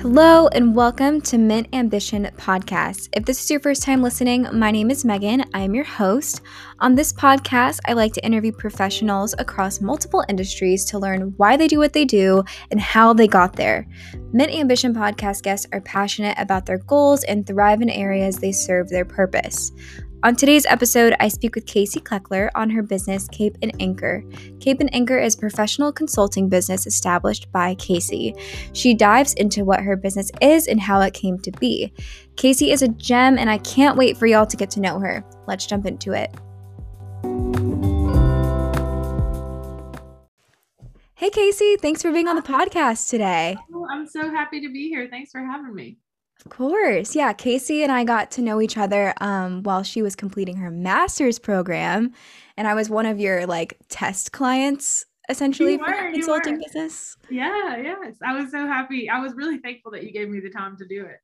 Hello, and welcome to Mint Ambition Podcast. If this is your first time listening, my name is Megan. I am your host. On this podcast, I like to interview professionals across multiple industries to learn why they do what they do and how they got there. Mint Ambition Podcast guests are passionate about their goals and thrive in areas they serve their purpose. On today's episode, I speak with Casey Kleckler on her business, Cape and Anchor. Cape and Anchor is a professional consulting business established by Casey. She dives into what her business is and how it came to be. Casey is a gem, and I can't wait for y'all to get to know her. Let's jump into it. Hey, Casey, thanks for being on the podcast today. Oh, I'm so happy to be here. Thanks for having me. Of course. Yeah. Casey and I got to know each other um, while she was completing her master's program. And I was one of your like test clients essentially were, for your consulting were. business. Yeah, yes. I was so happy. I was really thankful that you gave me the time to do it.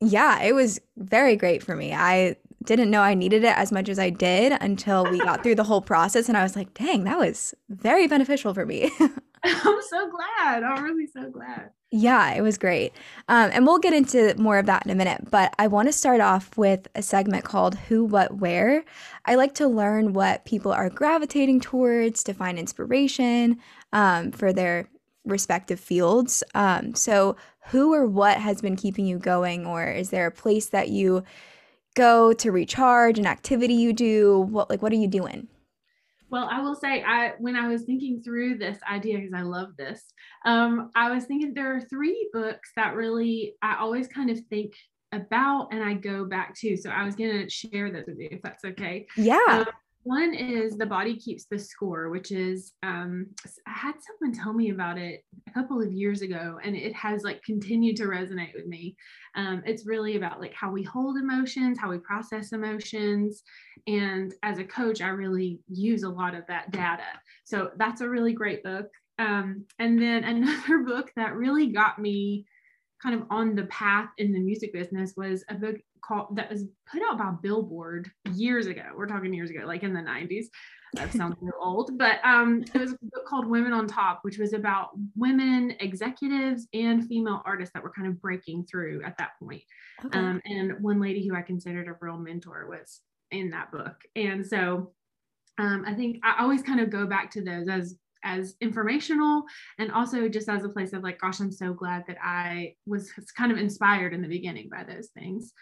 Yeah, it was very great for me. I didn't know I needed it as much as I did until we got through the whole process. And I was like, dang, that was very beneficial for me. I'm so glad. I'm really so glad. Yeah, it was great. Um, and we'll get into more of that in a minute. But I want to start off with a segment called Who, What, Where. I like to learn what people are gravitating towards to find inspiration um, for their respective fields. Um, so, who or what has been keeping you going? Or is there a place that you go to recharge, an activity you do? What, like, what are you doing? Well, I will say, I when I was thinking through this idea because I love this, um, I was thinking there are three books that really I always kind of think about and I go back to. So I was gonna share those with you if that's okay. Yeah. Um, one is The Body Keeps the Score, which is um, I had someone tell me about it a couple of years ago, and it has like continued to resonate with me. Um, it's really about like how we hold emotions, how we process emotions, and as a coach, I really use a lot of that data. So that's a really great book. Um, and then another book that really got me kind of on the path in the music business was a book called that was put out by Billboard years ago. We're talking years ago, like in the 90s. That sounds little old, but um, it was a book called Women on Top, which was about women executives and female artists that were kind of breaking through at that point. Okay. Um, and one lady who I considered a real mentor was in that book. And so um, I think I always kind of go back to those as as informational and also just as a place of like gosh i'm so glad that i was kind of inspired in the beginning by those things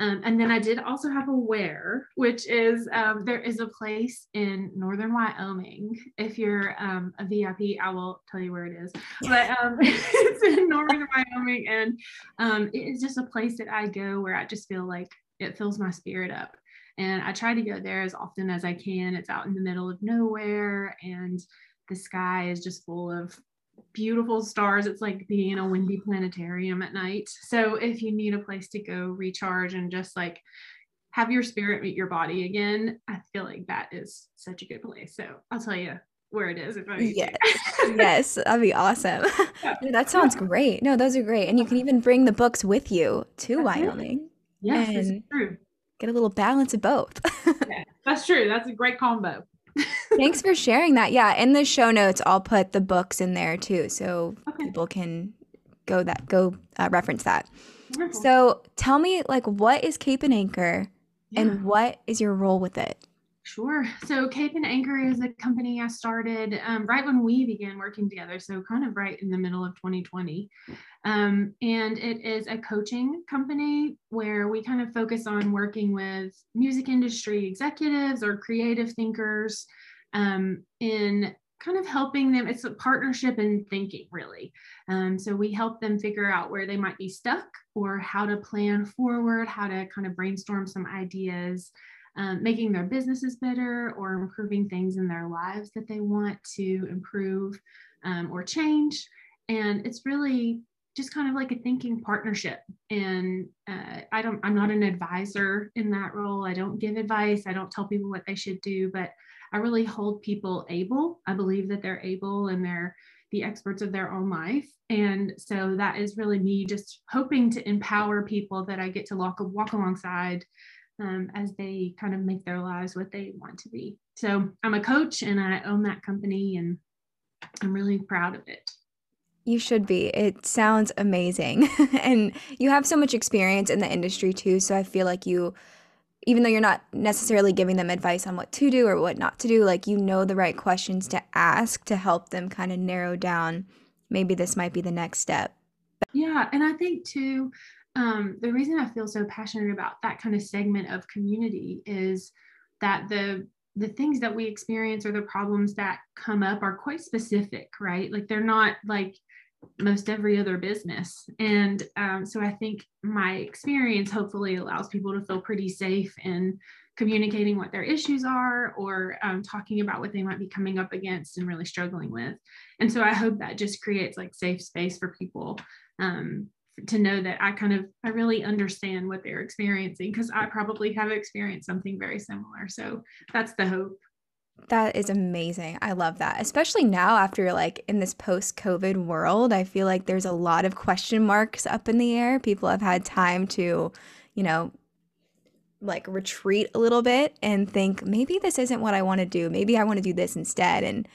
um, and then I did also have a where, which is um, there is a place in northern Wyoming. If you're um, a VIP, I will tell you where it is. But um, it's in northern Wyoming, and um, it is just a place that I go where I just feel like it fills my spirit up. And I try to go there as often as I can. It's out in the middle of nowhere, and the sky is just full of beautiful stars. It's like being in a windy planetarium at night. So if you need a place to go recharge and just like have your spirit meet your body again, I feel like that is such a good place. So I'll tell you where it is if I yes. Yes. That'd be awesome. Yeah. that sounds great. No those are great. And you can even bring the books with you to that's wyoming yes and true. get a little balance of both. Yeah, that's true. That's a great combo Thanks for sharing that. Yeah, in the show notes, I'll put the books in there too, so okay. people can go that go uh, reference that. Wonderful. So tell me, like, what is Cape and Anchor, yeah. and what is your role with it? Sure. So Cape and Anchor is a company I started um, right when we began working together. So kind of right in the middle of 2020. Um, and it is a coaching company where we kind of focus on working with music industry executives or creative thinkers um, in kind of helping them. It's a partnership in thinking, really. Um, so we help them figure out where they might be stuck or how to plan forward, how to kind of brainstorm some ideas um, making their businesses better or improving things in their lives that they want to improve um, or change. And it's really just kind of like a thinking partnership. And uh, I don't, I'm not an advisor in that role. I don't give advice. I don't tell people what they should do, but I really hold people able. I believe that they're able and they're the experts of their own life. And so that is really me just hoping to empower people that I get to walk, walk alongside um, as they kind of make their lives what they want to be. So I'm a coach and I own that company and I'm really proud of it. You should be. It sounds amazing. and you have so much experience in the industry too. So I feel like you, even though you're not necessarily giving them advice on what to do or what not to do, like you know the right questions to ask to help them kind of narrow down maybe this might be the next step. Yeah. And I think too, um, the reason I feel so passionate about that kind of segment of community is that the the things that we experience or the problems that come up are quite specific, right? Like they're not like most every other business. And um, so I think my experience hopefully allows people to feel pretty safe in communicating what their issues are or um, talking about what they might be coming up against and really struggling with. And so I hope that just creates like safe space for people um, to know that I kind of I really understand what they're experiencing because I probably have experienced something very similar. So that's the hope. That is amazing. I love that. Especially now after like in this post-COVID world, I feel like there's a lot of question marks up in the air. People have had time to, you know, like retreat a little bit and think maybe this isn't what I want to do. Maybe I want to do this instead and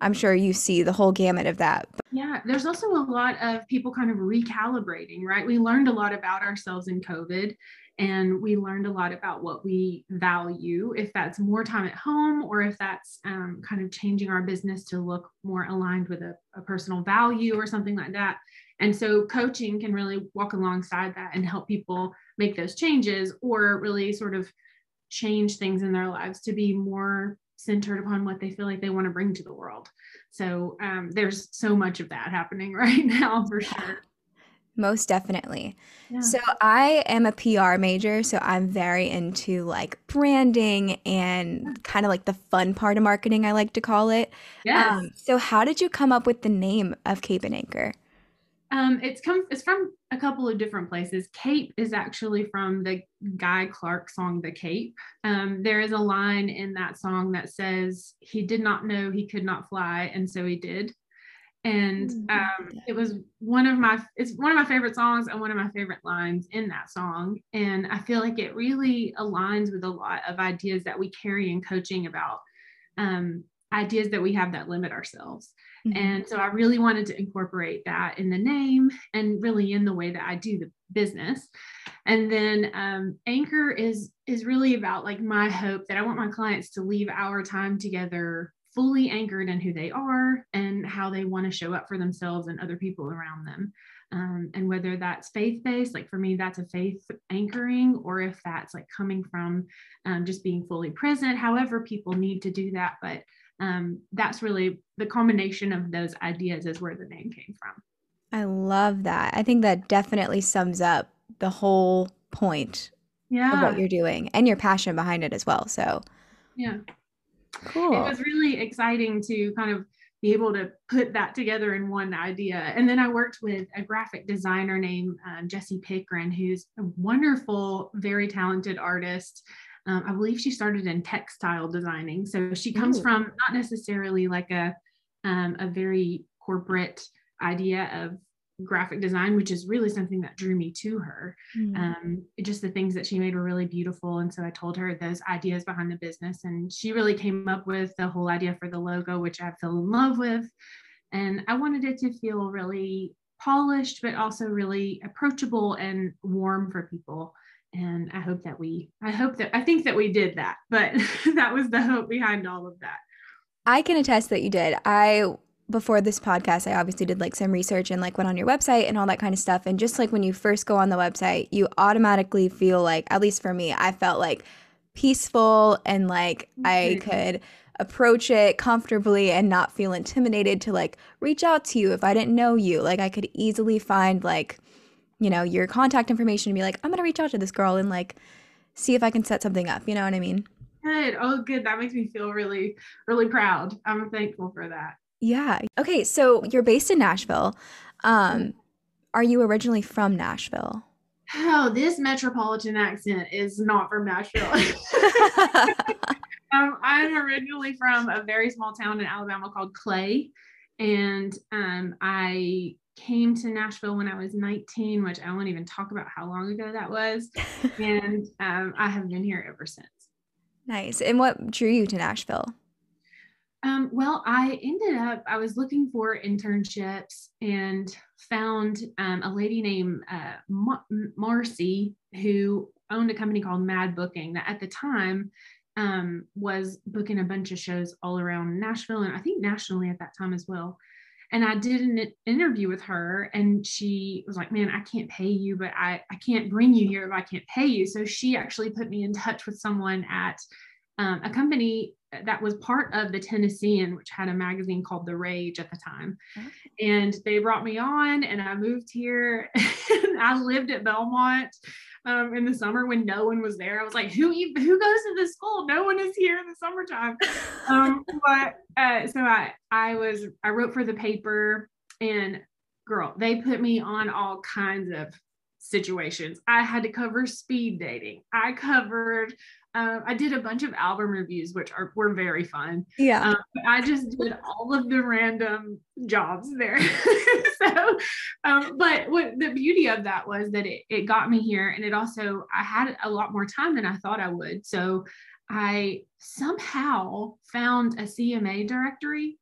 I'm sure you see the whole gamut of that. Yeah, there's also a lot of people kind of recalibrating, right? We learned a lot about ourselves in COVID and we learned a lot about what we value, if that's more time at home or if that's um, kind of changing our business to look more aligned with a, a personal value or something like that. And so coaching can really walk alongside that and help people make those changes or really sort of change things in their lives to be more centered upon what they feel like they want to bring to the world. So um, there's so much of that happening right now for sure. Most definitely. Yeah. So I am a PR major, so I'm very into like branding and kind of like the fun part of marketing, I like to call it. Yes. Um, so how did you come up with the name of Cape and Anchor? Um, it's come. It's from a couple of different places. Cape is actually from the Guy Clark song "The Cape." Um, there is a line in that song that says, "He did not know he could not fly, and so he did." And mm, um, it was one of my. It's one of my favorite songs and one of my favorite lines in that song. And I feel like it really aligns with a lot of ideas that we carry in coaching about um, ideas that we have that limit ourselves. Mm-hmm. And so I really wanted to incorporate that in the name and really in the way that I do the business. And then um, anchor is is really about like my hope that I want my clients to leave our time together fully anchored in who they are and how they want to show up for themselves and other people around them. Um, and whether that's faith based, like for me, that's a faith anchoring, or if that's like coming from um, just being fully present, however, people need to do that. But um, that's really the combination of those ideas is where the name came from. I love that. I think that definitely sums up the whole point yeah. of what you're doing and your passion behind it as well. So, yeah. Cool. It was really exciting to kind of be able to put that together in one idea. And then I worked with a graphic designer named um, Jesse Pickren, who's a wonderful, very talented artist. Um, I believe she started in textile designing. So she comes Ooh. from not necessarily like a um, a very corporate idea of graphic design, which is really something that drew me to her. Mm. Um, just the things that she made were really beautiful. And so I told her those ideas behind the business, and she really came up with the whole idea for the logo, which I fell in love with. And I wanted it to feel really polished, but also really approachable and warm for people and i hope that we i hope that i think that we did that but that was the hope behind all of that i can attest that you did i before this podcast i obviously did like some research and like went on your website and all that kind of stuff and just like when you first go on the website you automatically feel like at least for me i felt like peaceful and like i could approach it comfortably and not feel intimidated to like reach out to you if i didn't know you like i could easily find like you know, your contact information and be like, I'm going to reach out to this girl and like see if I can set something up. You know what I mean? Good. Oh, good. That makes me feel really, really proud. I'm thankful for that. Yeah. Okay. So you're based in Nashville. Um, are you originally from Nashville? Oh, this metropolitan accent is not from Nashville. um, I'm originally from a very small town in Alabama called Clay. And um, I came to Nashville when I was 19, which I won't even talk about how long ago that was. and um, I have been here ever since. Nice. And what drew you to Nashville? Um, well, I ended up, I was looking for internships and found um, a lady named uh, Mar- Marcy who owned a company called Mad Booking that at the time um, was booking a bunch of shows all around Nashville and I think nationally at that time as well. And I did an interview with her, and she was like, Man, I can't pay you, but I, I can't bring you here if I can't pay you. So she actually put me in touch with someone at um, a company that was part of the Tennessean, which had a magazine called The Rage at the time. Oh. And they brought me on, and I moved here. and I lived at Belmont um, in the summer when no one was there. I was like, who even, who goes to this school? No one is here in the summertime. um, but uh, so I I was I wrote for the paper, and girl, they put me on all kinds of situations. I had to cover speed dating. I covered um, I did a bunch of album reviews, which are were very fun. Yeah. Um, I just did all of the random jobs there. so, um, but what the beauty of that was that it, it got me here, and it also I had a lot more time than I thought I would. So, I somehow found a CMA directory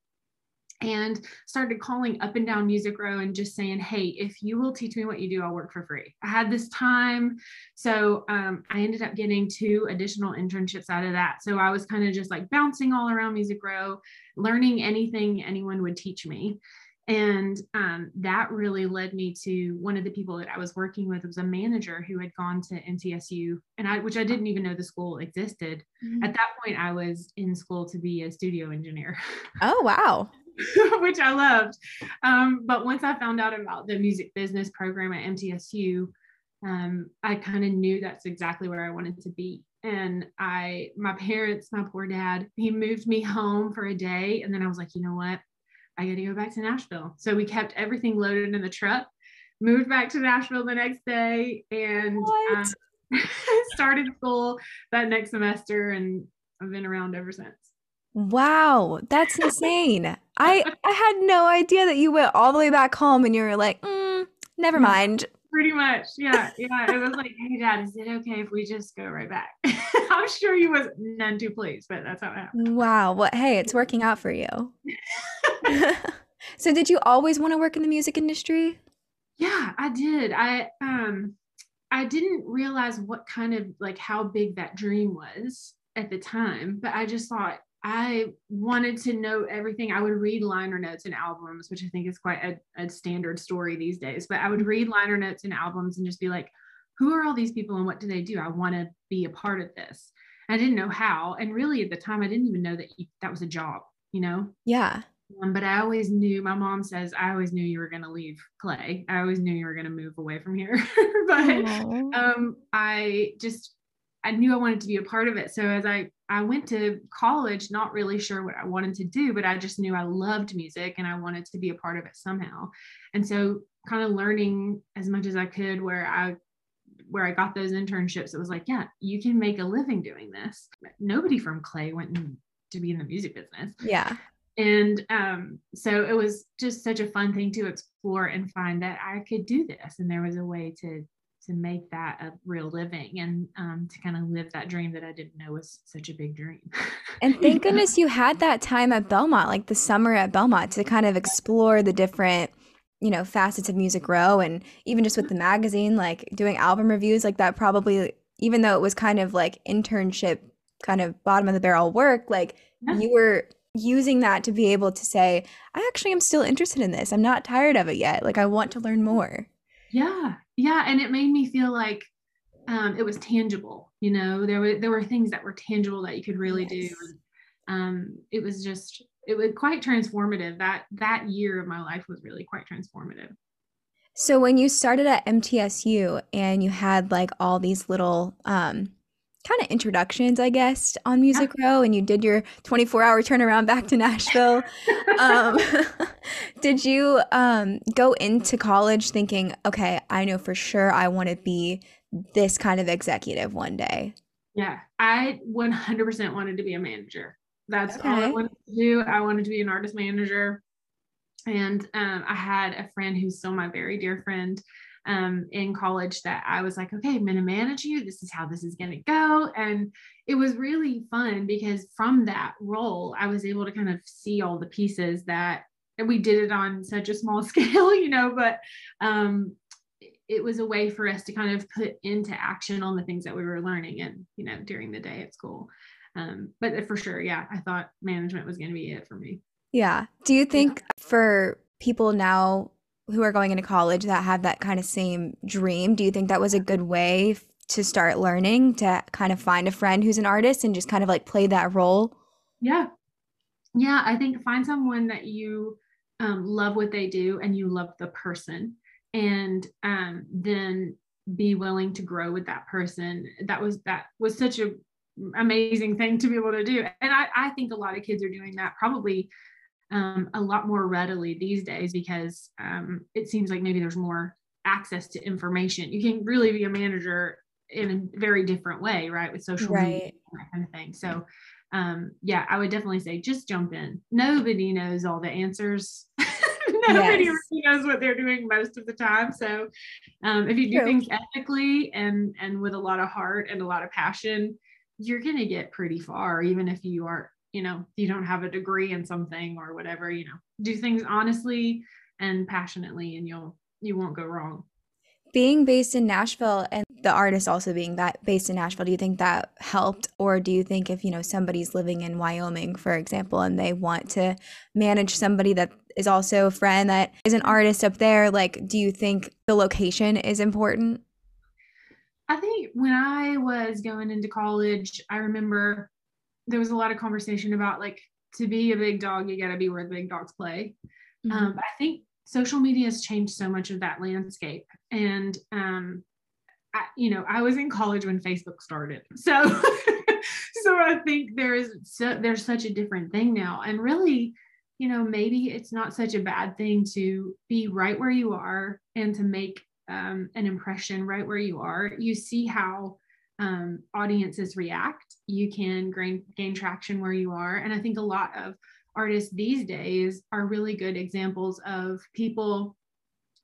and started calling up and down Music Row and just saying, Hey, if you will teach me what you do, I'll work for free. I had this time. So um, I ended up getting two additional internships out of that. So I was kind of just like bouncing all around Music Row, learning anything anyone would teach me. And um, that really led me to one of the people that I was working with was a manager who had gone to MTSU, and I, which I didn't even know the school existed. Mm-hmm. At that point, I was in school to be a studio engineer. Oh wow! which I loved. Um, but once I found out about the music business program at MTSU, um, I kind of knew that's exactly where I wanted to be. And I, my parents, my poor dad, he moved me home for a day. And then I was like, you know what? I got to go back to Nashville. So we kept everything loaded in the truck, moved back to Nashville the next day, and um, started school that next semester. And I've been around ever since. Wow, that's insane. I I had no idea that you went all the way back home and you were like, mm, never mind. Pretty much, yeah, yeah. It was like, hey, Dad, is it okay if we just go right back? I'm sure he was none too pleased, but that's how it happened. Wow. Well, hey, it's working out for you. so, did you always want to work in the music industry? Yeah, I did. I um, I didn't realize what kind of like how big that dream was at the time, but I just thought I wanted to know everything. I would read liner notes and albums, which I think is quite a, a, standard story these days. But I would read liner notes and albums and just be like, who are all these people and what do they do? I want to be a part of this. I didn't know how. And really at the time, I didn't even know that you, that was a job, you know? Yeah. Um, but I always knew, my mom says, I always knew you were going to leave Clay. I always knew you were going to move away from here. but um, I just, I knew I wanted to be a part of it. So as I I went to college not really sure what I wanted to do, but I just knew I loved music and I wanted to be a part of it somehow. And so kind of learning as much as I could where I where I got those internships, it was like, yeah, you can make a living doing this. Nobody from Clay went to be in the music business. Yeah. And um, so it was just such a fun thing to explore and find that I could do this. And there was a way to to make that a real living and um, to kind of live that dream that I didn't know was such a big dream. and thank goodness you had that time at Belmont, like the summer at Belmont, to kind of explore the different, you know, facets of Music Row, and even just with the magazine, like doing album reviews, like that. Probably, even though it was kind of like internship, kind of bottom of the barrel work, like yeah. you were using that to be able to say, I actually am still interested in this. I'm not tired of it yet. Like I want to learn more. Yeah, yeah and it made me feel like um, it was tangible you know? There were there were things that were tangible that you could really yes. do and, um, it was just it was quite transformative. That that year of my life was really quite transformative. So when you started at mtsu and you had like all these little um, kind of introductions, I guess, on Music Row, and you did your 24 hour turnaround back to Nashville. um, did you um, go into college thinking, okay, I know for sure I want to be this kind of executive one day? Yeah, I 100% wanted to be a manager. That's okay. all I wanted to do. I wanted to be an artist manager. And um, I had a friend who's still my very dear friend um, in college that I was like, okay, I'm going to manage you. This is how this is going to go. And it was really fun because from that role, I was able to kind of see all the pieces that we did it on such a small scale, you know, but um, it was a way for us to kind of put into action on the things that we were learning and, you know, during the day at school. Um, but for sure, yeah, I thought management was going to be it for me. Yeah. Do you think yeah. for people now who are going into college that have that kind of same dream, do you think that was a good way to start learning to kind of find a friend who's an artist and just kind of like play that role? Yeah. Yeah. I think find someone that you um, love what they do and you love the person and um, then be willing to grow with that person that was that was such a amazing thing to be able to do and i, I think a lot of kids are doing that probably um, a lot more readily these days because um, it seems like maybe there's more access to information you can really be a manager in a very different way right with social right. media that kind of thing so um, yeah i would definitely say just jump in nobody knows all the answers nobody yes. really knows what they're doing most of the time. So um, if you do True. things ethically and and with a lot of heart and a lot of passion, you're gonna get pretty far, even if you aren't, you know, you don't have a degree in something or whatever, you know, do things honestly and passionately and you'll you won't go wrong being based in Nashville and the artist also being that based in Nashville, do you think that helped? Or do you think if, you know, somebody's living in Wyoming, for example, and they want to manage somebody that is also a friend that is an artist up there, like, do you think the location is important? I think when I was going into college, I remember there was a lot of conversation about like to be a big dog, you got to be where the big dogs play. Mm-hmm. Um, I think social media has changed so much of that landscape. And, um, I, you know, I was in college when Facebook started. So, so I think there is, so, there's such a different thing now. And really, you know, maybe it's not such a bad thing to be right where you are and to make um, an impression right where you are. You see how um, audiences react. You can gain, gain traction where you are. And I think a lot of artists these days are really good examples of people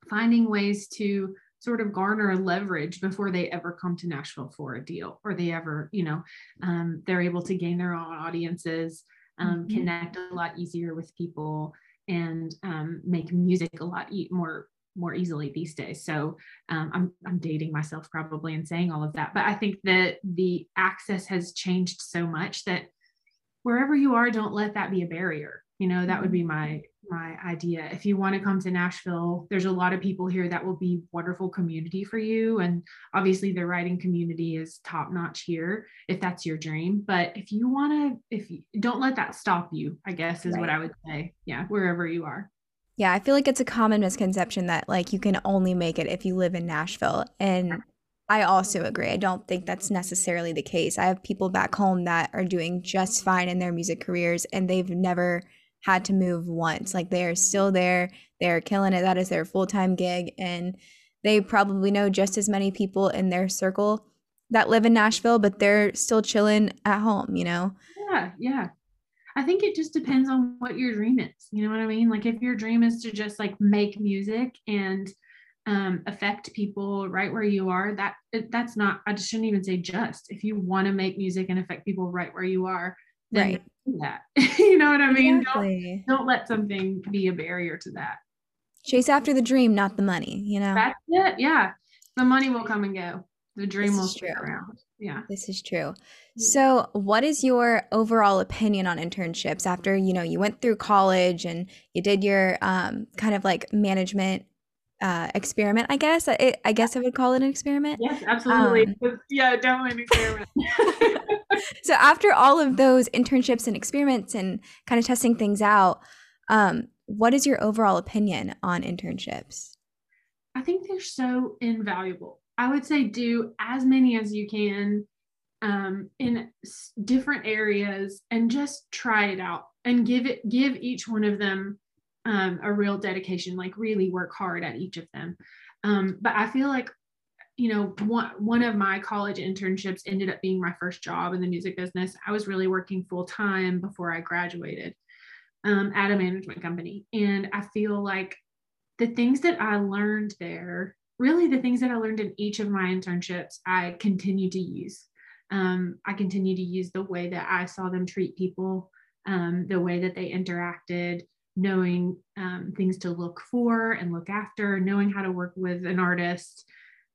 finding ways to sort of garner leverage before they ever come to Nashville for a deal or they ever, you know, um, they're able to gain their own audiences, um, mm-hmm. connect a lot easier with people and um, make music a lot e- more more easily these days. So um, I'm I'm dating myself probably in saying all of that, but I think that the access has changed so much that wherever you are, don't let that be a barrier. You know, that would be mm-hmm. my my idea. If you want to come to Nashville, there's a lot of people here that will be wonderful community for you. And obviously the writing community is top notch here if that's your dream. But if you want to, if you don't let that stop you, I guess is right. what I would say. Yeah, wherever you are. Yeah, I feel like it's a common misconception that like you can only make it if you live in Nashville. And I also agree. I don't think that's necessarily the case. I have people back home that are doing just fine in their music careers and they've never had to move once. Like they are still there, they're killing it. That is their full time gig. And they probably know just as many people in their circle that live in Nashville, but they're still chilling at home, you know? Yeah, yeah. I think it just depends on what your dream is. You know what I mean? Like if your dream is to just like make music and um, affect people right where you are that that's not i just shouldn't even say just if you want to make music and affect people right where you are then right. do that you know what i mean exactly. don't, don't let something be a barrier to that chase after the dream not the money you know that's it yeah the money will come and go the dream this will stay around yeah this is true so what is your overall opinion on internships after you know you went through college and you did your um, kind of like management uh, experiment, I guess. I, I guess I would call it an experiment. Yes, absolutely. Um, yeah, definitely an experiment. so after all of those internships and experiments and kind of testing things out, um, what is your overall opinion on internships? I think they're so invaluable. I would say do as many as you can um, in different areas and just try it out and give it give each one of them um, a real dedication, like really work hard at each of them. Um, but I feel like, you know, one, one of my college internships ended up being my first job in the music business. I was really working full time before I graduated um, at a management company. And I feel like the things that I learned there really the things that I learned in each of my internships, I continue to use. Um, I continue to use the way that I saw them treat people, um, the way that they interacted, knowing um, things to look for and look after, knowing how to work with an artist.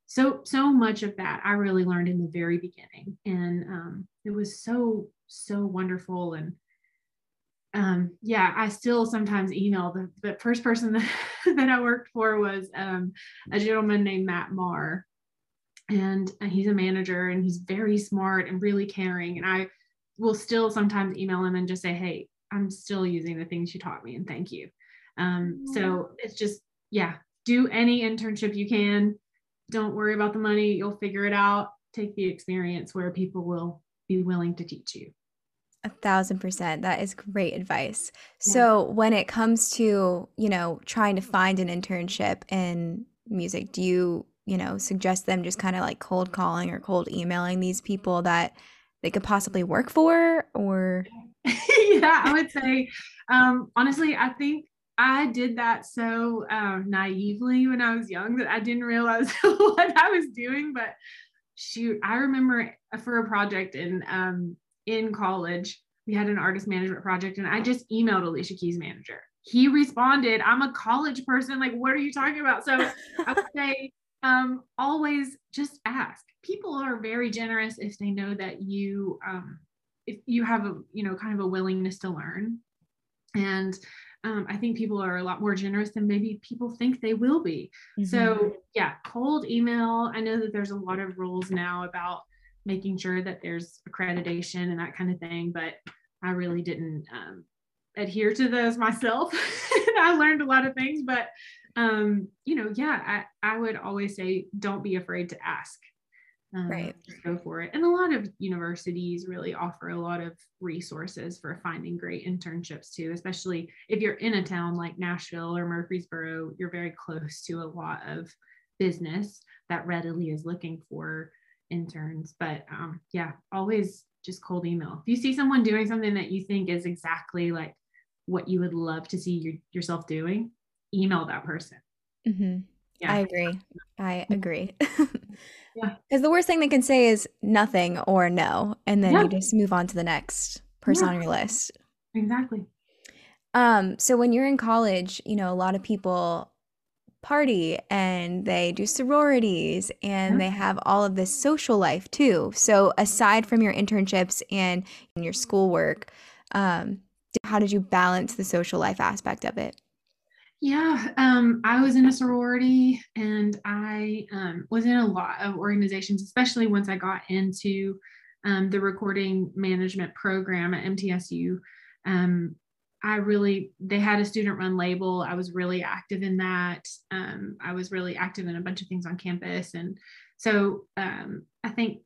So, so much of that I really learned in the very beginning. And um, it was so, so wonderful. And um, yeah, I still sometimes email the, the first person that, that I worked for was um, a gentleman named Matt Marr. And he's a manager and he's very smart and really caring. And I will still sometimes email him and just say, Hey, I'm still using the things you taught me and thank you. Um, so it's just, yeah, do any internship you can. Don't worry about the money. You'll figure it out. Take the experience where people will be willing to teach you. A thousand percent. That is great advice. Yeah. So, when it comes to, you know, trying to find an internship in music, do you, you know, suggest them just kind of like cold calling or cold emailing these people that they could possibly work for or? yeah, I would say, um, honestly, I think I did that so uh, naively when I was young that I didn't realize what I was doing. But shoot, I remember for a project in um, in college, we had an artist management project, and I just emailed Alicia Keys' manager. He responded, I'm a college person. Like, what are you talking about? So I would say, um, always just ask. People are very generous if they know that you, um, if you have a, you know, kind of a willingness to learn. And um, I think people are a lot more generous than maybe people think they will be. Mm-hmm. So, yeah, cold email. I know that there's a lot of rules now about making sure that there's accreditation and that kind of thing. But I really didn't um, adhere to those myself. and I learned a lot of things, but um, you know, yeah, I, I would always say don't be afraid to ask. Um, right. go for it. And a lot of universities really offer a lot of resources for finding great internships too, especially if you're in a town like Nashville or Murfreesboro, you're very close to a lot of business that readily is looking for interns. But um, yeah, always just cold email. If you see someone doing something that you think is exactly like what you would love to see your, yourself doing, email that person. Mm-hmm. Yeah. I agree. I agree. yeah. Because the worst thing they can say is nothing or no. And then yeah. you just move on to the next person yeah. on your list. Exactly. Um, so when you're in college, you know, a lot of people party and they do sororities and they have all of this social life too. So aside from your internships and your schoolwork, um, how did you balance the social life aspect of it? Yeah, um, I was in a sorority and I um, was in a lot of organizations, especially once I got into um, the recording management program at MTSU. Um, I really, they had a student run label. I was really active in that. Um, I was really active in a bunch of things on campus. And so um, I think,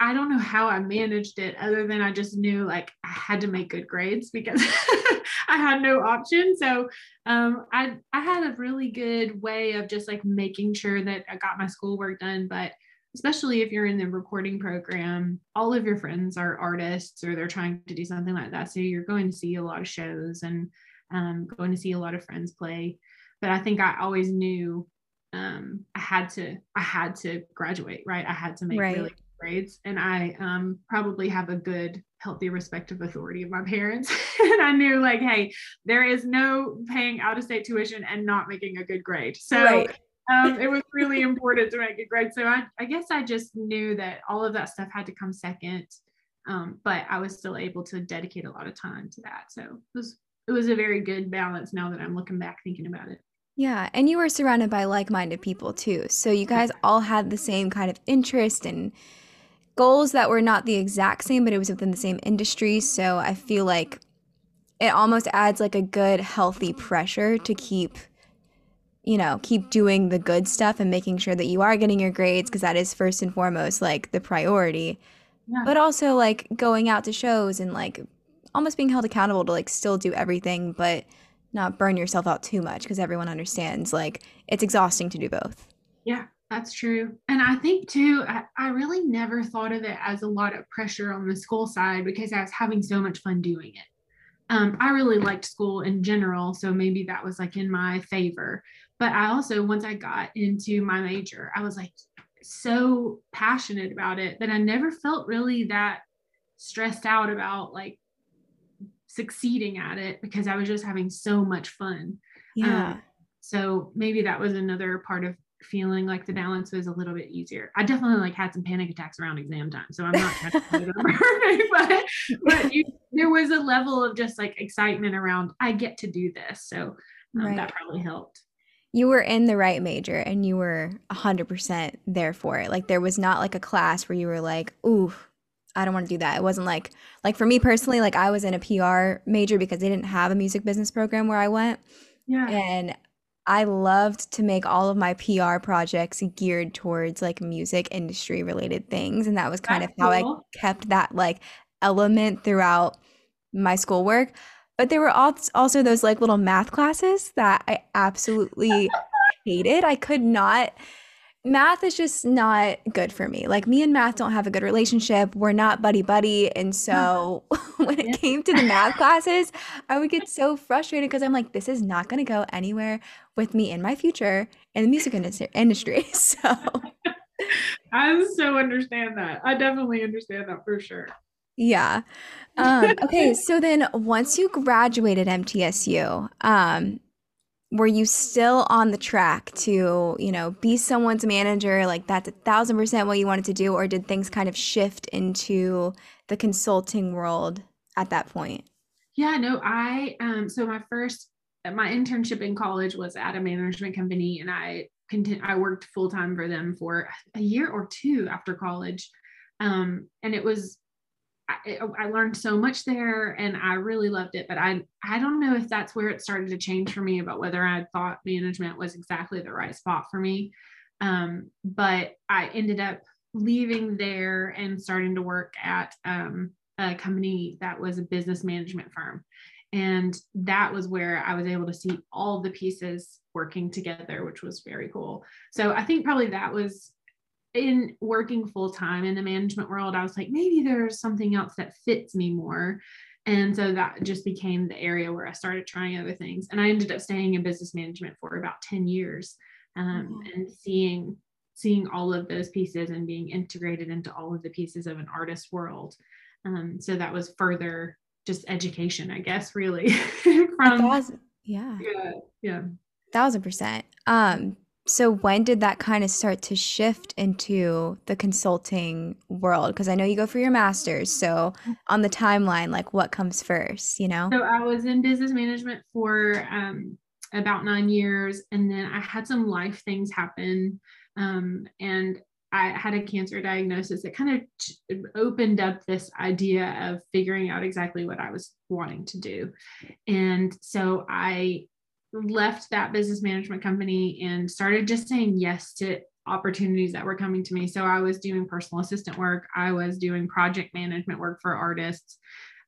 I don't know how I managed it other than I just knew like I had to make good grades because I had no option. So um, I, I had a really good way of just like making sure that I got my schoolwork done. But especially if you're in the recording program, all of your friends are artists or they're trying to do something like that. So you're going to see a lot of shows and um, going to see a lot of friends play. But I think I always knew um, I had to I had to graduate, right? I had to make right. really good grades, and I um, probably have a good healthy respect of authority of my parents and i knew like hey there is no paying out of state tuition and not making a good grade so right um, it was really important to make it great. So I, I guess I just knew that all of that stuff had to come second. Um, but I was still able to dedicate a lot of time to that. So it was it was a very good balance now that I'm looking back thinking about it. Yeah, and you were surrounded by like-minded people too. So you guys all had the same kind of interest and goals that were not the exact same, but it was within the same industry. So I feel like it almost adds like a good healthy pressure to keep you know, keep doing the good stuff and making sure that you are getting your grades because that is first and foremost like the priority. Yeah. But also like going out to shows and like almost being held accountable to like still do everything but not burn yourself out too much because everyone understands like it's exhausting to do both. Yeah, that's true. And I think too, I, I really never thought of it as a lot of pressure on the school side because I was having so much fun doing it um, I really liked school in general. So maybe that was like in my favor. But I also, once I got into my major, I was like so passionate about it that I never felt really that stressed out about like succeeding at it because I was just having so much fun. Yeah. Um, so maybe that was another part of feeling like the balance was a little bit easier. I definitely like had some panic attacks around exam time, so I'm not trying to perfect, but but you, there was a level of just like excitement around I get to do this, so um, right. that probably helped. You were in the right major and you were 100% there for it. Like there was not like a class where you were like, "Ooh, I don't want to do that." It wasn't like like for me personally, like I was in a PR major because they didn't have a music business program where I went. Yeah. And I loved to make all of my PR projects geared towards like music industry related things. And that was kind That's of how cool. I kept that like element throughout my schoolwork. But there were also those like little math classes that I absolutely hated. I could not math is just not good for me. Like me and math don't have a good relationship. We're not buddy buddy. And so when it came to the math classes, I would get so frustrated because I'm like, this is not going to go anywhere with me in my future in the music industry. So I so understand that. I definitely understand that for sure. Yeah. Um, okay. so then once you graduated MTSU, um, were you still on the track to you know be someone's manager like that's a thousand percent what you wanted to do or did things kind of shift into the consulting world at that point yeah no i um so my first my internship in college was at a management company and i continu- i worked full-time for them for a year or two after college um and it was I, learned so much there and I really loved it. But I I don't know if that's where it started to change for me about whether I thought management was exactly the right spot for me. Um, but I ended up leaving there and starting to work at um, a company that was a business management firm. And that was where I was able to see all the pieces working together, which was very cool. So I think probably that was in working full time in the management world, I was like, maybe there's something else that fits me more. And so that just became the area where I started trying other things. And I ended up staying in business management for about 10 years um, mm-hmm. and seeing seeing all of those pieces and being integrated into all of the pieces of an artist world. Um, so that was further just education, I guess, really. from thousand, yeah. Yeah. Yeah. Thousand percent. Um, so when did that kind of start to shift into the consulting world? Because I know you go for your master's. So on the timeline, like what comes first, you know? So I was in business management for um, about nine years. And then I had some life things happen. Um, and I had a cancer diagnosis that kind of t- opened up this idea of figuring out exactly what I was wanting to do. And so I left that business management company and started just saying yes to opportunities that were coming to me. So I was doing personal assistant work, I was doing project management work for artists.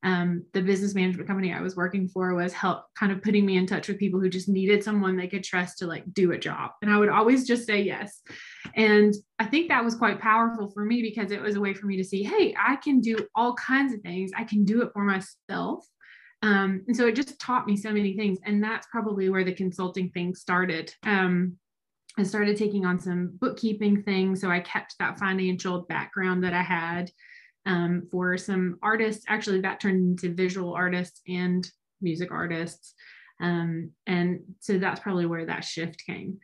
Um, the business management company I was working for was help kind of putting me in touch with people who just needed someone they could trust to like do a job. And I would always just say yes. And I think that was quite powerful for me because it was a way for me to see, hey, I can do all kinds of things. I can do it for myself. Um, and so it just taught me so many things. And that's probably where the consulting thing started. Um, I started taking on some bookkeeping things. So I kept that financial background that I had um, for some artists. Actually, that turned into visual artists and music artists. Um, and so that's probably where that shift came.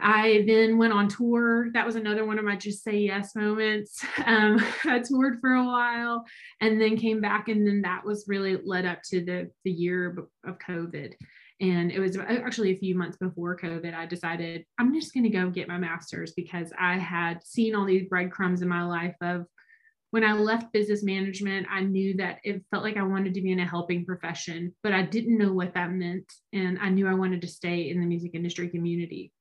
I then went on tour. That was another one of my just say yes moments. Um, I toured for a while and then came back, and then that was really led up to the the year of COVID. And it was actually a few months before COVID. I decided I'm just going to go get my master's because I had seen all these breadcrumbs in my life of when I left business management, I knew that it felt like I wanted to be in a helping profession, but I didn't know what that meant. And I knew I wanted to stay in the music industry community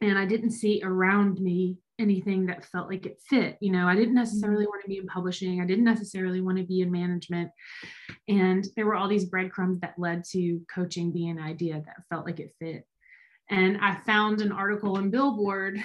and I didn't see around me anything that felt like it fit. You know, I didn't necessarily mm-hmm. want to be in publishing, I didn't necessarily want to be in management. And there were all these breadcrumbs that led to coaching being an idea that felt like it fit. And I found an article in Billboard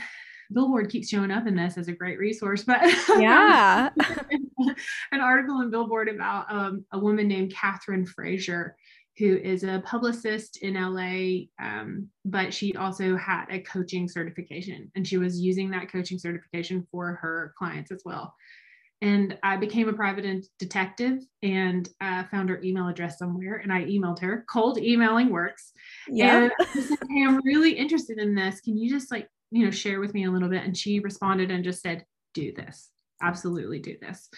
Billboard keeps showing up in this as a great resource, but yeah, an article in Billboard about um, a woman named Catherine Frazier, who is a publicist in LA, um, but she also had a coaching certification, and she was using that coaching certification for her clients as well and I became a private detective and uh, found her email address somewhere and I emailed her. Cold emailing works. Yeah. Said, hey, I'm really interested in this. Can you just like, you know, share with me a little bit? And she responded and just said, do this. Absolutely do this.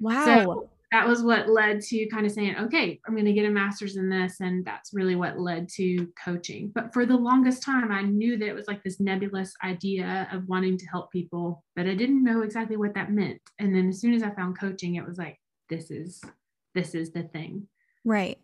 Wow. So that was what led to kind of saying, okay, I'm going to get a master's in this. And that's really what led to coaching. But for the longest time, I knew that it was like this nebulous idea of wanting to help people, but I didn't know exactly what that meant. And then as soon as I found coaching, it was like, this is, this is the thing. Right.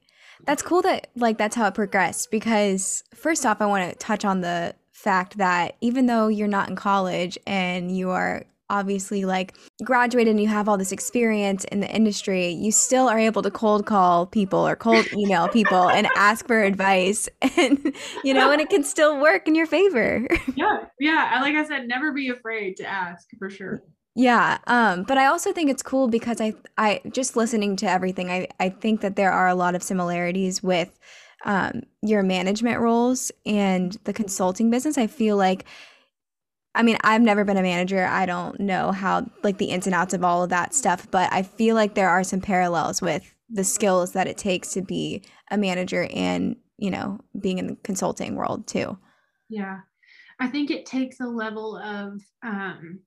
That's cool that like that's how it progressed because first off, I want to touch on the fact that even though you're not in college and you are obviously like graduated and you have all this experience in the industry, you still are able to cold call people or cold email people and ask for advice and you know, and it can still work in your favor. Yeah. Yeah, like I said, never be afraid to ask for sure. Yeah, um, but I also think it's cool because I, I just listening to everything, I, I think that there are a lot of similarities with um, your management roles and the consulting business. I feel like I mean, I've never been a manager. I don't know how, like, the ins and outs of all of that stuff, but I feel like there are some parallels with the skills that it takes to be a manager and, you know, being in the consulting world too. Yeah. I think it takes a level of um,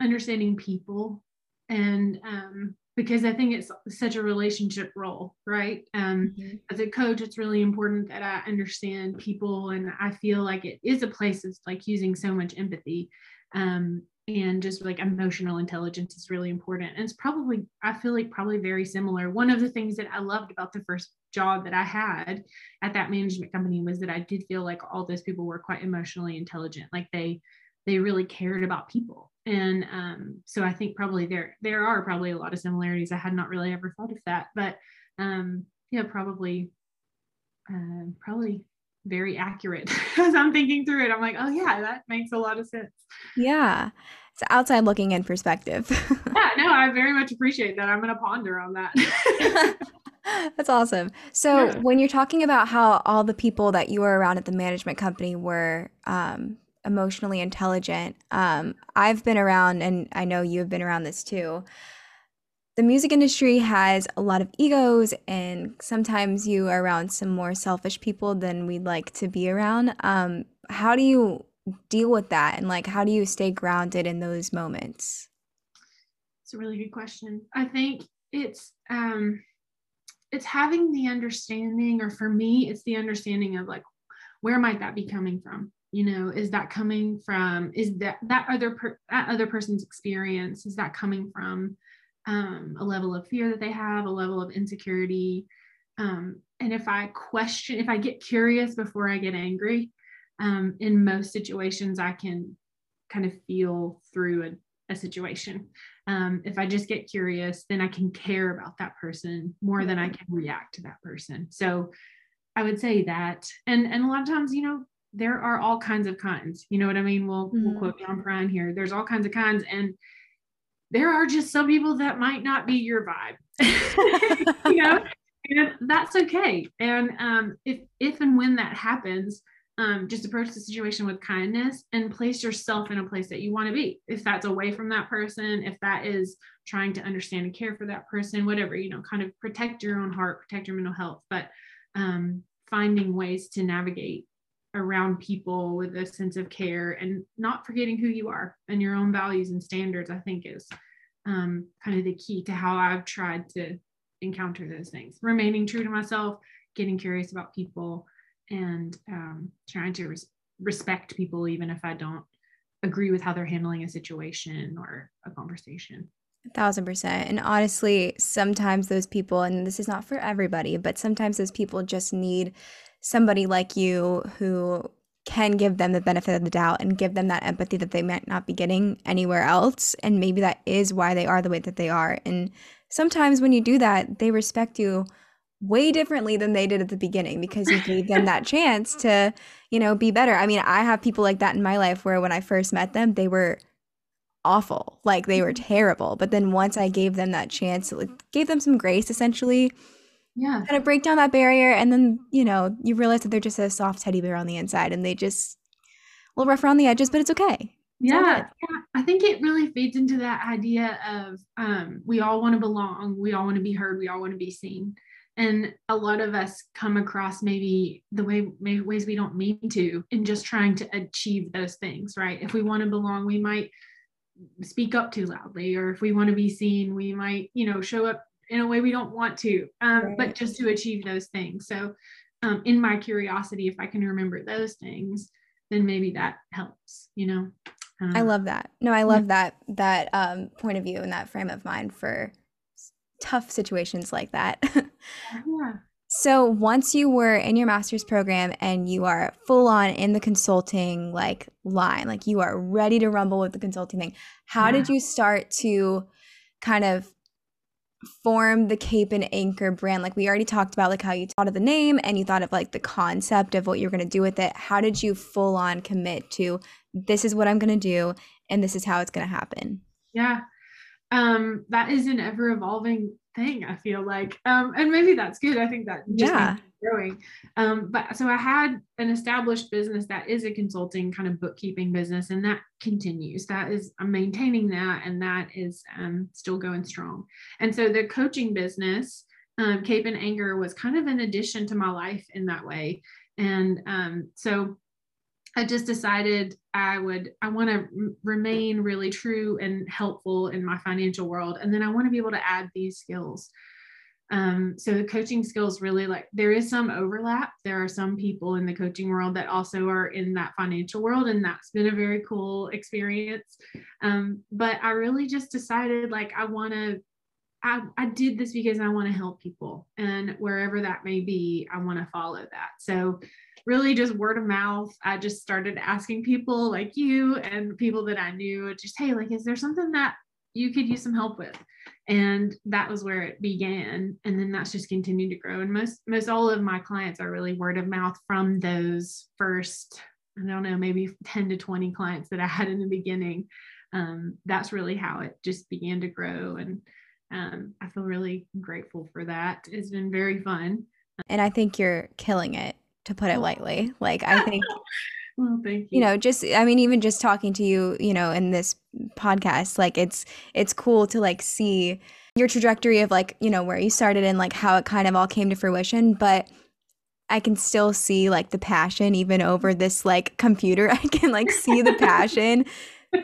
understanding people and um, because I think it's such a relationship role, right? Um, mm-hmm. As a coach, it's really important that I understand people, and I feel like it is a place of like using so much empathy, um, and just like emotional intelligence is really important. And it's probably I feel like probably very similar. One of the things that I loved about the first job that I had at that management company was that I did feel like all those people were quite emotionally intelligent, like they they really cared about people and um, so I think probably there there are probably a lot of similarities. I had not really ever thought of that, but um, yeah, probably uh, probably very accurate as I'm thinking through it. I'm like, oh yeah, that makes a lot of sense. Yeah. It's outside looking in perspective. yeah, no, I very much appreciate that. I'm going to ponder on that. That's awesome. So, yeah. when you're talking about how all the people that you were around at the management company were um, emotionally intelligent. Um, I've been around, and I know you've been around this too. The music industry has a lot of egos, and sometimes you are around some more selfish people than we'd like to be around. Um, how do you deal with that, and like how do you stay grounded in those moments? It's a really good question. I think it's um, it's having the understanding, or for me, it's the understanding of like where might that be coming from you know is that coming from is that that other per, that other person's experience is that coming from um, a level of fear that they have a level of insecurity? Um, and if i question if i get curious before i get angry um, in most situations i can kind of feel through a, a situation. Um, if i just get curious then i can care about that person more than i can react to that person. So i would say that and and a lot of times you know there are all kinds of kinds. You know what I mean? We'll, mm-hmm. we'll quote John Prine here. There's all kinds of kinds. And there are just some people that might not be your vibe, you know, and that's okay. And um, if, if and when that happens, um, just approach the situation with kindness and place yourself in a place that you want to be. If that's away from that person, if that is trying to understand and care for that person, whatever, you know, kind of protect your own heart, protect your mental health, but um, finding ways to navigate around people with a sense of care and not forgetting who you are and your own values and standards, I think is um, kind of the key to how I've tried to encounter those things. Remaining true to myself, getting curious about people, and um, trying to res- respect people, even if I don't agree with how they're handling a situation or a conversation. A thousand percent. And honestly, sometimes those people, and this is not for everybody, but sometimes those people just need somebody like you who can give them the benefit of the doubt and give them that empathy that they might not be getting anywhere else. And maybe that is why they are the way that they are. And sometimes when you do that, they respect you way differently than they did at the beginning because you gave them that chance to, you know, be better. I mean, I have people like that in my life where when I first met them, they were awful. Like they were mm-hmm. terrible. But then once I gave them that chance, gave them some grace essentially. Yeah. Kind of break down that barrier. And then, you know, you realize that they're just a soft teddy bear on the inside and they just a little rough around the edges, but it's okay. yeah, yeah, I think it really feeds into that idea of um, we all want to belong, we all want to be heard, we all want to be seen and a lot of us come across maybe the way maybe ways we don't mean to in just trying to achieve those things right if we want to belong we might speak up too loudly or if we want to be seen we might you know show up in a way we don't want to um, right. but just to achieve those things so um, in my curiosity if i can remember those things then maybe that helps you know um, i love that no i love yeah. that that um, point of view and that frame of mind for tough situations like that. yeah. So once you were in your master's program and you are full on in the consulting like line, like you are ready to rumble with the consulting thing, how yeah. did you start to kind of form the cape and anchor brand. Like we already talked about like how you thought of the name and you thought of like the concept of what you're going to do with it. How did you full on commit to this is what i'm going to do and this is how it's going to happen yeah. Um that is an ever evolving thing i feel like um and maybe that's good i think that just yeah. growing. Um but so i had an established business that is a consulting kind of bookkeeping business and that continues. That is i'm maintaining that and that is um still going strong. And so the coaching business um, cape and anchor was kind of an addition to my life in that way. And um so I just decided I would I want to remain really true and helpful in my financial world and then I want to be able to add these skills. Um, so the coaching skills really like there is some overlap. There are some people in the coaching world that also are in that financial world, and that's been a very cool experience. Um, but I really just decided like I want to I, I, did this because I want to help people, and wherever that may be, I want to follow that. So really just word of mouth. I just started asking people like you and people that I knew, just, hey, like, is there something that you could use some help with? And that was where it began. And then that's just continued to grow. And most, most all of my clients are really word of mouth from those first, I don't know, maybe 10 to 20 clients that I had in the beginning. Um, that's really how it just began to grow. And um, I feel really grateful for that. It's been very fun. And I think you're killing it to put it lightly. Like I think well, thank you. you know, just I mean even just talking to you, you know, in this podcast, like it's it's cool to like see your trajectory of like, you know, where you started and like how it kind of all came to fruition, but I can still see like the passion even over this like computer. I can like see the passion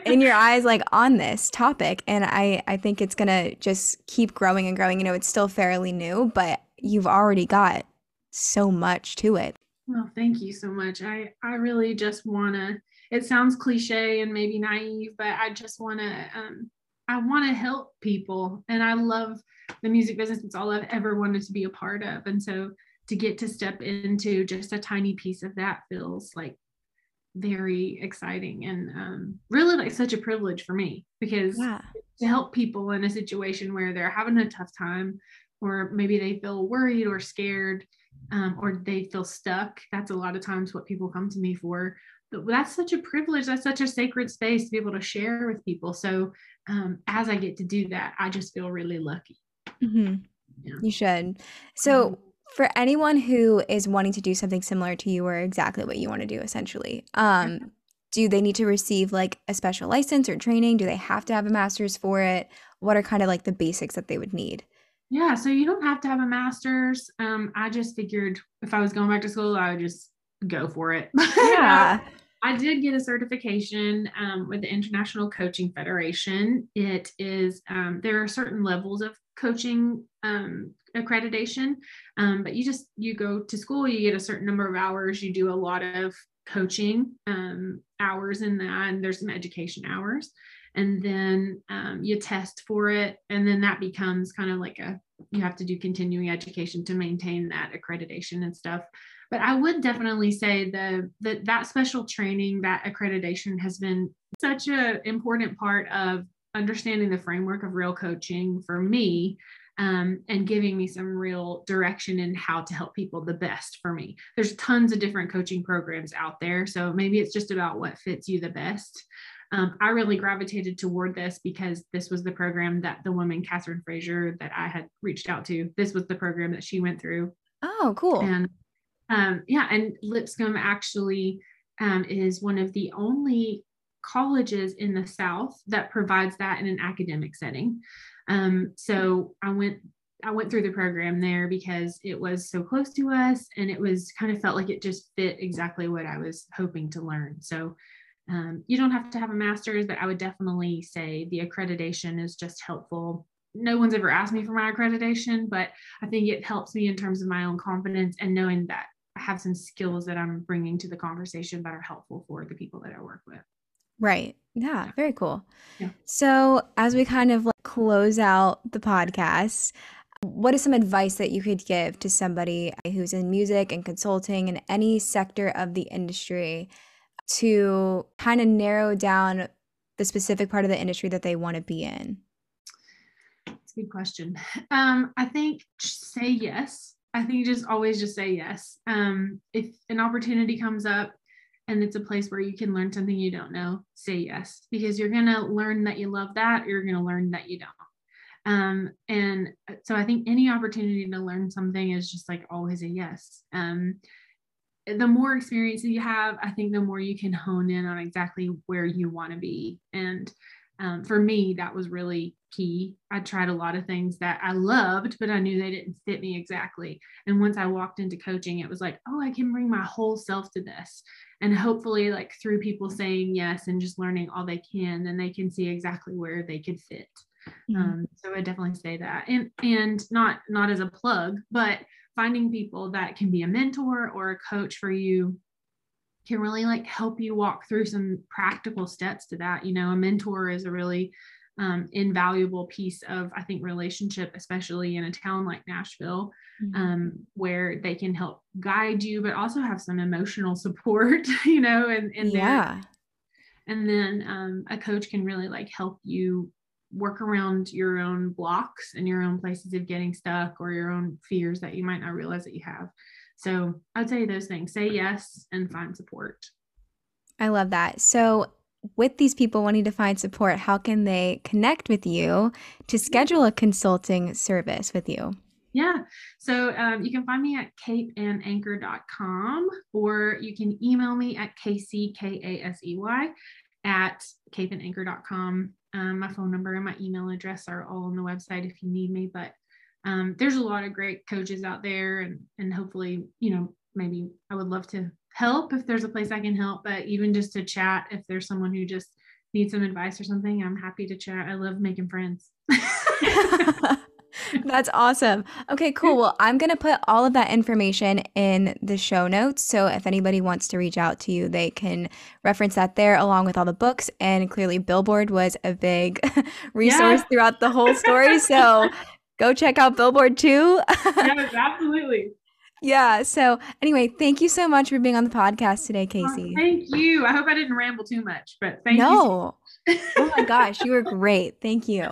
in your eyes like on this topic and I I think it's to just keep growing and growing. You know, it's still fairly new, but you've already got so much to it. Well, thank you so much. I I really just want to. It sounds cliche and maybe naive, but I just want to. Um, I want to help people, and I love the music business. It's all I've ever wanted to be a part of, and so to get to step into just a tiny piece of that feels like very exciting and um, really like such a privilege for me because yeah. to help people in a situation where they're having a tough time or maybe they feel worried or scared um, or they feel stuck. That's a lot of times what people come to me for. But that's such a privilege. That's such a sacred space to be able to share with people. So um, as I get to do that, I just feel really lucky. Mm-hmm. Yeah. You should. So mm-hmm. for anyone who is wanting to do something similar to you or exactly what you want to do, essentially, um, do they need to receive like a special license or training? Do they have to have a master's for it? What are kind of like the basics that they would need? Yeah, so you don't have to have a master's. Um, I just figured if I was going back to school, I would just go for it. Yeah. I did get a certification um, with the International Coaching Federation. It is um, there are certain levels of coaching um, accreditation, um, but you just you go to school, you get a certain number of hours, you do a lot of coaching um, hours in that, and there's some education hours. And then um, you test for it and then that becomes kind of like a you have to do continuing education to maintain that accreditation and stuff. But i would definitely say the, the that special training that accreditation has been such an important part of understanding the framework of real coaching for me um, and giving me some real direction in how to help people the best for me. There's tons of different coaching programs out there. So maybe it's just about what fits you the best. Um, I really gravitated toward this because this was the program that the woman, Catherine Frazier, that I had reached out to, this was the program that she went through. Oh, cool. And um, yeah, and Lipscomb actually um, is one of the only colleges in the South that provides that in an academic setting. Um, so I went I went through the program there because it was so close to us and it was kind of felt like it just fit exactly what I was hoping to learn. So um, you don't have to have a master's, but I would definitely say the accreditation is just helpful. No one's ever asked me for my accreditation, but I think it helps me in terms of my own confidence and knowing that I have some skills that I'm bringing to the conversation that are helpful for the people that I work with. Right. Yeah, very cool. Yeah. So, as we kind of like close out the podcast, what is some advice that you could give to somebody who's in music and consulting in any sector of the industry to kind of narrow down the specific part of the industry that they want to be in? It's a good question. Um, I think say yes. I think just always just say yes. Um, if an opportunity comes up and it's a place where you can learn something you don't know, say yes because you're going to learn that you love that, or you're going to learn that you don't. Um, and uh, so I think any opportunity to learn something is just like always a yes. Um, the more experience that you have, I think the more you can hone in on exactly where you want to be. And um, for me, that was really key. I tried a lot of things that I loved, but I knew they didn't fit me exactly. And once I walked into coaching, it was like, oh, I can bring my whole self to this. And hopefully, like through people saying yes and just learning all they can, then they can see exactly where they could fit. Mm-hmm. Um, so I definitely say that, and and not not as a plug, but finding people that can be a mentor or a coach for you can really like help you walk through some practical steps to that. You know, a mentor is a really um, invaluable piece of, I think, relationship, especially in a town like Nashville, mm-hmm. um, where they can help guide you, but also have some emotional support, you know, and, and yeah. And then um, a coach can really like help you work around your own blocks and your own places of getting stuck or your own fears that you might not realize that you have. So I'd say those things say yes and find support. I love that. So, with these people wanting to find support, how can they connect with you to schedule a consulting service with you? Yeah. So um, you can find me at capeandanchor.com or you can email me at kckasey at capeandanchor.com. Um, my phone number and my email address are all on the website if you need me. But um, there's a lot of great coaches out there, and and hopefully, you know, maybe I would love to help if there's a place I can help. But even just to chat, if there's someone who just needs some advice or something, I'm happy to chat. I love making friends. That's awesome. Okay, cool. Well, I'm going to put all of that information in the show notes. So if anybody wants to reach out to you, they can reference that there along with all the books. And clearly, Billboard was a big resource yeah. throughout the whole story. So go check out Billboard too. yes, absolutely. Yeah. So, anyway, thank you so much for being on the podcast today, uh, Casey. Oh, thank you. I hope I didn't ramble too much, but thank no. you. No. oh my gosh, you were great. Thank you.